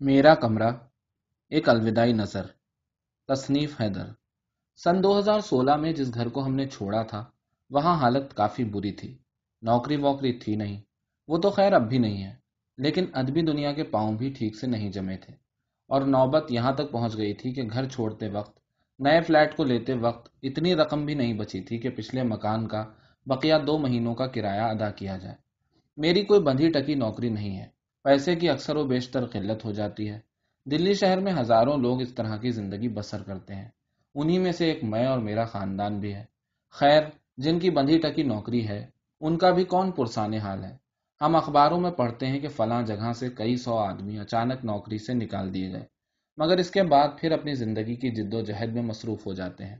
میرا کمرہ، ایک الوداعی نظر، تصنیف حیدر۔ سن دو ہزار سولہ میں جس گھر کو ہم نے چھوڑا تھا، وہاں حالت کافی بری تھی۔ نوکری ووکری تھی نہیں۔ وہ تو خیر اب بھی نہیں ہے، لیکن ادبی دنیا کے پاؤں بھی ٹھیک سے نہیں جمے تھے۔ اور نوبت یہاں تک پہنچ گئی تھی کہ گھر چھوڑتے وقت، نئے فلیٹ کو لیتے وقت اتنی رقم بھی نہیں بچی تھی کہ پچھلے مکان کا بقیہ دو مہینوں کا کرایہ ادا کیا جائے۔ میری کوئی بندھی ٹکی نوکری نہیں ہے۔ پیسے کی اکثر و بیشتر قلت ہو جاتی ہے۔ دلی شہر میں ہزاروں لوگ اس طرح کی زندگی بسر کرتے ہیں۔ انہی میں سے ایک میں اور میرا خاندان بھی ہے۔ خیر، جن کی بندھی ٹکی نوکری ہے، ان کا بھی کون پرسان حال ہے؟ ہم اخباروں میں پڑھتے ہیں کہ فلاں جگہ سے کئی سو آدمی اچانک نوکری سے نکال دیے گئے۔ مگر اس کے بعد پھر اپنی زندگی کی جد و جہد میں مصروف ہو جاتے ہیں۔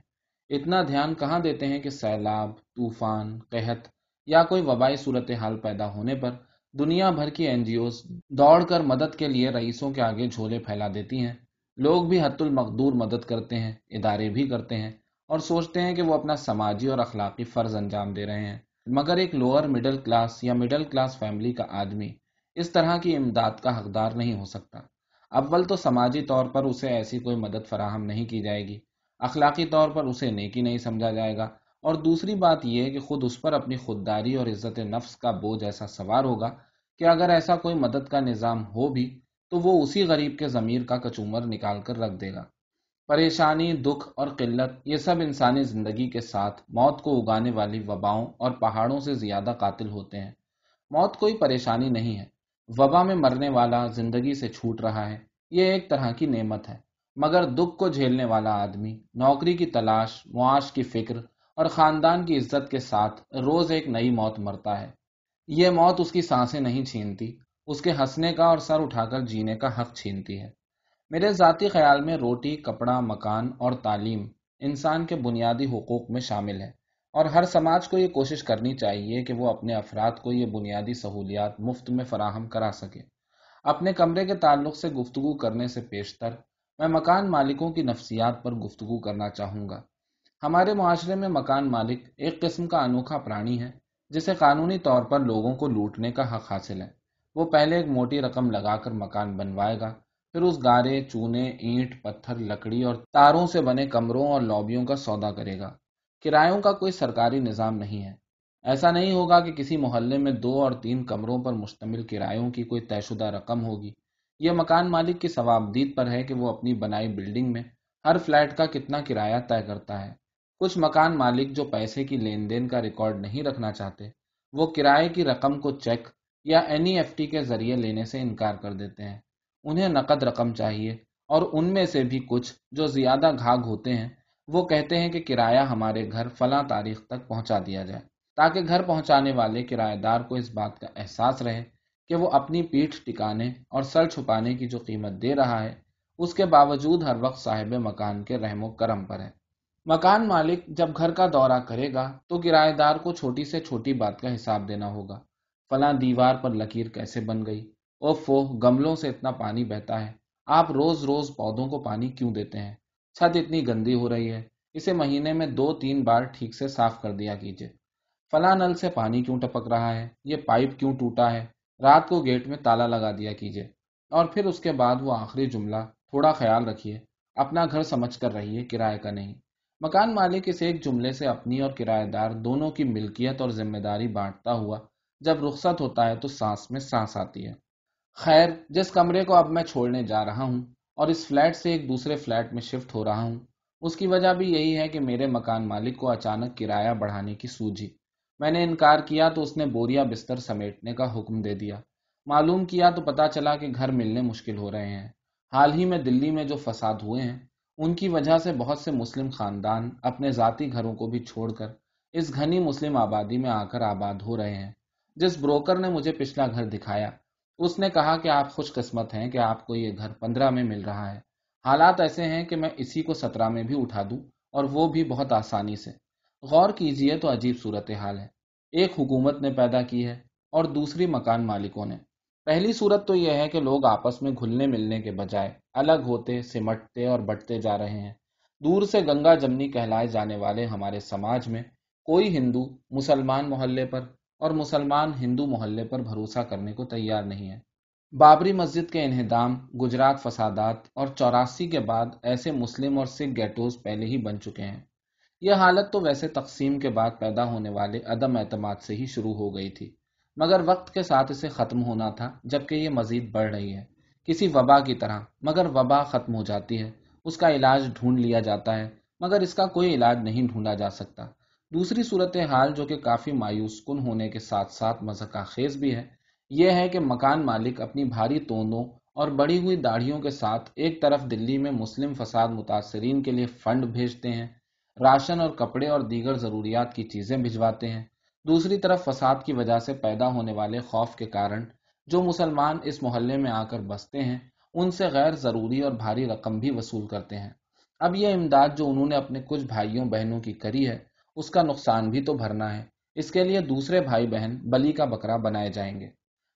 اتنا دھیان کہاں دیتے ہیں کہ سیلاب، طوفان، قحط یا کوئی وبائی صورتحال پیدا ہونے پر دنیا بھر کی این جی اوز دوڑ کر مدد کے لیے رئیسوں کے آگے جھولے پھیلا دیتی ہیں۔ لوگ بھی حت المقدور مدد کرتے ہیں، ادارے بھی کرتے ہیں اور سوچتے ہیں کہ وہ اپنا سماجی اور اخلاقی فرض انجام دے رہے ہیں۔ مگر ایک لوور مڈل کلاس یا مڈل کلاس فیملی کا آدمی اس طرح کی امداد کا حقدار نہیں ہو سکتا۔ اول تو سماجی طور پر اسے ایسی کوئی مدد فراہم نہیں کی جائے گی۔ اخلاقی طور پر اسے نیکی نہیں سمجھا جائے گا۔ اور دوسری بات یہ کہ خود اس پر اپنی خودداری اور عزت نفس کا بوجھ ایسا سوار ہوگا کہ اگر ایسا کوئی مدد کا نظام ہو بھی، تو وہ اسی غریب کے ضمیر کا کچومر نکال کر رکھ دے گا۔ پریشانی، دکھ اور قلت، یہ سب انسانی زندگی کے ساتھ موت کو اگانے والی وباؤں اور پہاڑوں سے زیادہ قاتل ہوتے ہیں۔ موت کوئی پریشانی نہیں ہے۔ وبا میں مرنے والا زندگی سے چھوٹ رہا ہے۔ یہ ایک طرح کی نعمت ہے۔ مگر دکھ کو جھیلنے والا آدمی، نوکری کی تلاش، معاش کی فکر اور خاندان کی عزت کے ساتھ روز ایک نئی موت مرتا ہے۔ یہ موت اس کی سانسیں نہیں چھینتی، اس کے ہنسنے کا اور سر اٹھا کر جینے کا حق چھینتی ہے۔ میرے ذاتی خیال میں روٹی، کپڑا، مکان اور تعلیم انسان کے بنیادی حقوق میں شامل ہے اور ہر سماج کو یہ کوشش کرنی چاہیے کہ وہ اپنے افراد کو یہ بنیادی سہولیات مفت میں فراہم کرا سکے۔ اپنے کمرے کے تعلق سے گفتگو کرنے سے پیشتر، میں مکان مالکوں کی نفسیات پر گفتگو کرنا چاہوں گا۔ ہمارے معاشرے میں مکان مالک ایک قسم کا انوکھا پرانی ہے۔ جسے قانونی طور پر لوگوں کو لوٹنے کا حق حاصل ہے۔ وہ پہلے ایک موٹی رقم لگا کر مکان بنوائے گا، پھر اس گارے، چونے، اینٹ، پتھر، لکڑی اور تاروں سے بنے کمروں اور لابیوں کا سودا کرے گا۔ کرایوں کا کوئی سرکاری نظام نہیں ہے۔ ایسا نہیں ہوگا کہ کسی محلے میں دو اور تین کمروں پر مشتمل کرایوں کی کوئی طے شدہ رقم ہوگی۔ یہ مکان مالک کی ثوابدید پر ہے کہ وہ اپنی بنائی بلڈنگ میں ہر فلیٹ کا کتنا کرایہ طے کرتا ہے۔ کچھ مکان مالک جو پیسے کی لین دین کا ریکارڈ نہیں رکھنا چاہتے، وہ کرائے کی رقم کو چیک یا این ای ایف ٹی کے ذریعے لینے سے انکار کر دیتے ہیں۔ انہیں نقد رقم چاہیے اور ان میں سے بھی کچھ جو زیادہ گھاگ ہوتے ہیں، وہ کہتے ہیں کہ کرایہ ہمارے گھر فلاں تاریخ تک پہنچا دیا جائے، تاکہ گھر پہنچانے والے کرایہ دار کو اس بات کا احساس رہے کہ وہ اپنی پیٹھ ٹکانے اور سر چھپانے کی جو قیمت دے رہا ہے، اس کے باوجود ہر وقت صاحب مکان کے رحم و کرم پر ہے۔ مکان مالک جب گھر کا دورہ کرے گا تو کرایہ دار کو چھوٹی سے چھوٹی بات کا حساب دینا ہوگا۔ فلاں دیوار پر لکیر کیسے بن گئی؟ اوفو گملوں سے اتنا پانی بہتا ہے۔ آپ روز روز پودوں کو پانی کیوں دیتے ہیں؟ چھت اتنی گندی ہو رہی ہے۔ اسے مہینے میں دو تین بار ٹھیک سے صاف کر دیا کیجیے فلاں نل سے پانی کیوں ٹپک رہا ہے؟ یہ پائپ کیوں ٹوٹا ہے؟ رات کو گیٹ میں تالا لگا دیا کیجیے اور پھر اس کے بعد وہ آخری جملہ، تھوڑا خیال رکھیے۔ اپنا گھر سمجھ کر رہیے، کرایہ کا نہیں۔ مکان مالک اس ایک جملے سے اپنی اور کرایہ دار دونوں کی ملکیت اور ذمہ داری بانٹتا ہوا، جب رخصت ہوتا ہے تو سانس میں سانس آتی ہے۔ خیر، جس کمرے کو اب میں چھوڑنے جا رہا ہوں اور اس فلیٹ سے ایک دوسرے فلیٹ میں شفٹ ہو رہا ہوں، اس کی وجہ بھی یہی ہے کہ میرے مکان مالک کو اچانک کرایہ بڑھانے کی سوجی میں نے انکار کیا تو اس نے بوریا بستر سمیٹنے کا حکم دے دیا۔ معلوم کیا تو پتا چلا کہ گھر ملنے مشکل ہو رہے ہیں۔ حال ہی میں دلی میں جو فساد ہوئے ہیں ان کی وجہ سے بہت سے مسلم خاندان اپنے ذاتی گھروں کو بھی چھوڑ کر اس گھنی مسلم آبادی میں آ کر آباد ہو رہے ہیں۔ جس بروکر نے مجھے پچھلا گھر دکھایا، اس نے کہا کہ آپ خوش قسمت ہیں کہ آپ کو یہ گھر پندرہ میں مل رہا ہے۔ حالات ایسے ہیں کہ میں اسی کو سترہ میں بھی اٹھا دوں اور وہ بھی بہت آسانی سے۔ غور کیجیے تو عجیب صورت حال ہے۔ ایک حکومت نے پیدا کی ہے اور دوسری مکان مالکوں نے۔ پہلی صورت تو یہ ہے کہ لوگ آپس میں گھلنے ملنے کے بجائے الگ ہوتے، سمٹتے اور بٹتے جا رہے ہیں۔ دور سے گنگا جمنی کہلائے جانے والے ہمارے سماج میں کوئی ہندو مسلمان محلے پر اور مسلمان ہندو محلے پر بھروسہ کرنے کو تیار نہیں ہے۔ بابری مسجد کے انہدام، گجرات فسادات اور چوراسی کے بعد ایسے مسلم اور سکھ گیٹوز پہلے ہی بن چکے ہیں۔ یہ حالت تو ویسے تقسیم کے بعد پیدا ہونے والے عدم اعتماد سے ہی شروع ہو گئی تھی۔ مگر وقت کے ساتھ اسے ختم ہونا تھا، جبکہ یہ مزید بڑھ رہی ہے۔ کسی وبا کی طرح، مگر وبا ختم ہو جاتی ہے۔ اس کا علاج ڈھونڈ لیا جاتا ہے، مگر اس کا کوئی علاج نہیں ڈھونڈا جا سکتا۔ دوسری صورت حال جو کہ کافی مایوس کن ہونے کے ساتھ ساتھ مذہقہ خیز بھی ہے، یہ ہے کہ مکان مالک اپنی بھاری توندوں اور بڑی ہوئی داڑھیوں کے ساتھ ایک طرف دلی میں مسلم فساد متاثرین کے لیے فنڈ بھیجتے ہیں، راشن اور کپڑے اور دیگر ضروریات کی چیزیں بھجواتے ہیں۔ دوسری طرف فساد کی وجہ سے پیدا ہونے والے خوف کے کارن جو مسلمان اس محلے میں آ کر بستے ہیں، ان سے غیر ضروری اور بھاری رقم بھی وصول کرتے ہیں۔ اب یہ امداد جو انہوں نے اپنے کچھ بھائیوں بہنوں کی کری ہے، اس کا نقصان بھی تو بھرنا ہے۔ اس کے لیے دوسرے بھائی بہن بلی کا بکرا بنائے جائیں گے۔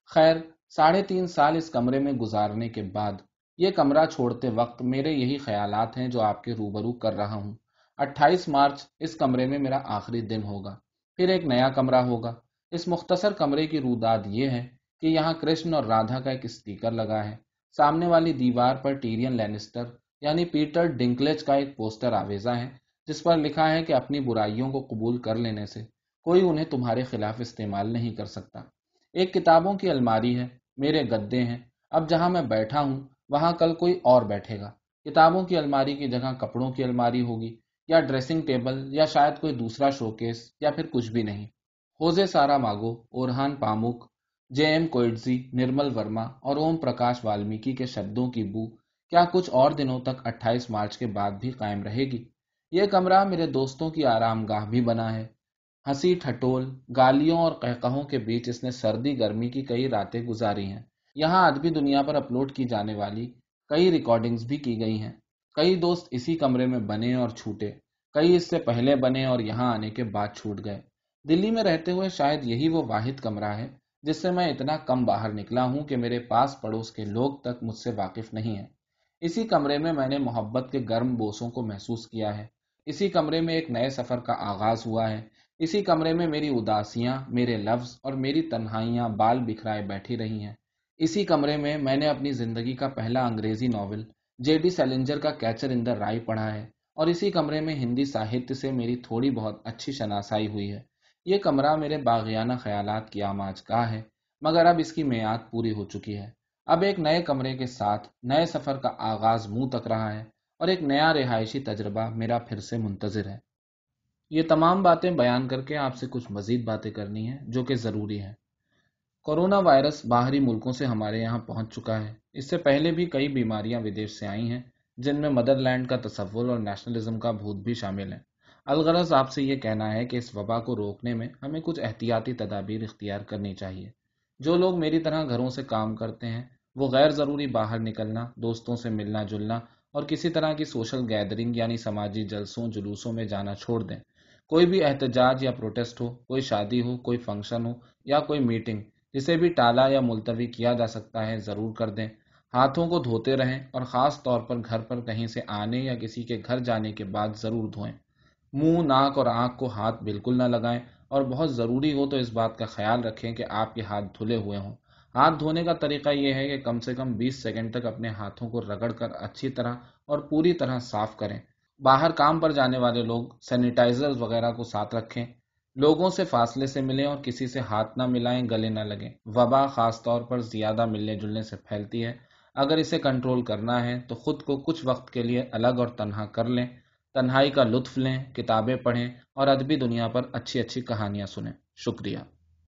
خیر، ساڑھے تین سال اس کمرے میں گزارنے کے بعد یہ کمرہ چھوڑتے وقت میرے یہی خیالات ہیں جو آپ کے روبرو کر رہا ہوں۔ اٹھائیس مارچ اس کمرے میں میرا آخری دن ہوگا۔ پھر ایک نیا کمرہ ہوگا۔ اس مختصر کمرے کی روداد یہ ہے کہ یہاں کرشن اور رادھا کا ایک اسٹیکر لگا ہے۔ سامنے والی دیوار پر ٹیرین لینسٹر یعنی پیٹر ڈنکلیج کا ایک پوسٹر آویزا ہے، جس پر لکھا ہے کہ اپنی برائیوں کو قبول کر لینے سے کوئی انہیں تمہارے خلاف استعمال نہیں کر سکتا۔ ایک کتابوں کی الماری ہے، میرے گدے ہیں۔ اب جہاں میں بیٹھا ہوں، وہاں کل کوئی اور بیٹھے گا۔ کتابوں کی الماری کی جگہ کپڑوں کی الماری ہوگی۔ یا ڈریسنگ ٹیبل یا شاید کوئی دوسرا شوکیس یا پھر کچھ بھی نہیں۔ ہوزے سارا ماگو، اورہان پامک جے ایم کوئٹزی، نرمل ورما اور اوم پرکاش والمیکی کے شبدوں کی بو کیا کچھ اور دنوں تک اٹھائیس مارچ کے بعد بھی قائم رہے گی؟ یہ کمرہ میرے دوستوں کی آرام گاہ بھی بنا ہے۔ ہنسی ٹھٹول، گالیوں اور قہقہوں کے بیچ اس نے سردی گرمی کی کئی راتیں گزاری ہیں۔ یہاں ادبی دنیا پر اپلوڈ کی جانے والی کئی ریکارڈنگز بھی کی گئی ہیں۔ کئی دوست اسی کمرے میں بنے اور چھوٹے، کئی اس سے پہلے بنے اور یہاں آنے کے بعد چھوٹ گئے۔ دلی میں رہتے ہوئے شاید یہی وہ واحد کمرہ ہے جس سے میں اتنا کم باہر نکلا ہوں کہ میرے پاس پڑوس کے لوگ تک مجھ سے واقف نہیں ہیں۔ اسی کمرے میں میں نے محبت کے گرم بوسوں کو محسوس کیا ہے۔ اسی کمرے میں ایک نئے سفر کا آغاز ہوا ہے۔ اسی کمرے میں میری اداسیاں، میرے لفظ اور میری تنہائیاں بال بکھرائے بیٹھی رہی ہیں۔ اسی کمرے میں میں نے اپنی زندگی کا پہلا انگریزی ناول جے ڈی سیلنجر کا کیچر ان دا رائی پڑھا ہے اور اسی کمرے میں ہندی ساہتیہ سے میری تھوڑی بہت اچھی شناسائی ہوئی ہے۔ یہ کمرہ میرے باغیانہ خیالات کی آماج کا ہے، مگر اب اس کی میعاد پوری ہو چکی ہے۔ اب ایک نئے کمرے کے ساتھ نئے سفر کا آغاز منہ تک رہا ہے اور ایک نیا رہائشی تجربہ میرا پھر سے منتظر ہے۔ یہ تمام باتیں بیان کر کے آپ سے کچھ مزید باتیں کرنی ہیں جو کہ ضروری ہے کورونا وائرس باہری ملکوں سے ہمارے یہاں پہنچ چکا ہے۔ اس سے پہلے بھی کئی بیماریاں ودیش سے آئی ہیں، جن میں مدر لینڈ کا تصور اور نیشنلزم کا بھوت بھی شامل ہے الغرض آپ سے یہ کہنا ہے کہ اس وبا کو روکنے میں ہمیں کچھ احتیاطی تدابیر اختیار کرنی چاہیے۔ جو لوگ میری طرح گھروں سے کام کرتے ہیں، وہ غیر ضروری باہر نکلنا، دوستوں سے ملنا جلنا اور کسی طرح کی سوشل گیدرنگ یعنی سماجی جلسوں، جلوسوں میں جانا چھوڑ دیں۔ کوئی بھی احتجاج یا پروٹیسٹ ہو، کوئی شادی ہو، کوئی فنکشن ہو یا کوئی میٹنگ جسے بھی ٹالا یا ملتوی کیا جا سکتا ہے ضرور کر دیں۔ ہاتھوں کو دھوتے رہیں اور خاص طور پر گھر پر کہیں سے آنے یا کسی کے گھر جانے کے بعد ضرور دھوئیں۔ منہ، ناک اور آنکھ کو ہاتھ بالکل نہ لگائیں اور بہت ضروری ہو تو اس بات کا خیال رکھیں کہ آپ کے ہاتھ دھلے ہوئے ہوں۔ ہاتھ دھونے کا طریقہ یہ ہے کہ کم سے کم بیس سیکنڈ تک اپنے ہاتھوں کو رگڑ کر اچھی طرح اور پوری طرح صاف کریں۔ باہر کام پر جانے والے لوگ سینیٹائزر وغیرہ کو ساتھ رکھیں۔ لوگوں سے فاصلے سے ملیں اور کسی سے ہاتھ نہ ملائیں، گلے نہ لگیں۔ وبا خاص طور پر زیادہ ملنے جلنے سے پھیلتی ہے۔ اگر اسے کنٹرول کرنا ہے تو خود کو کچھ وقت کے لیے الگ اور تنہا کر لیں۔ تنہائی کا لطف لیں، کتابیں پڑھیں اور ادبی دنیا پر اچھی اچھی کہانیاں سنیں۔ شکریہ۔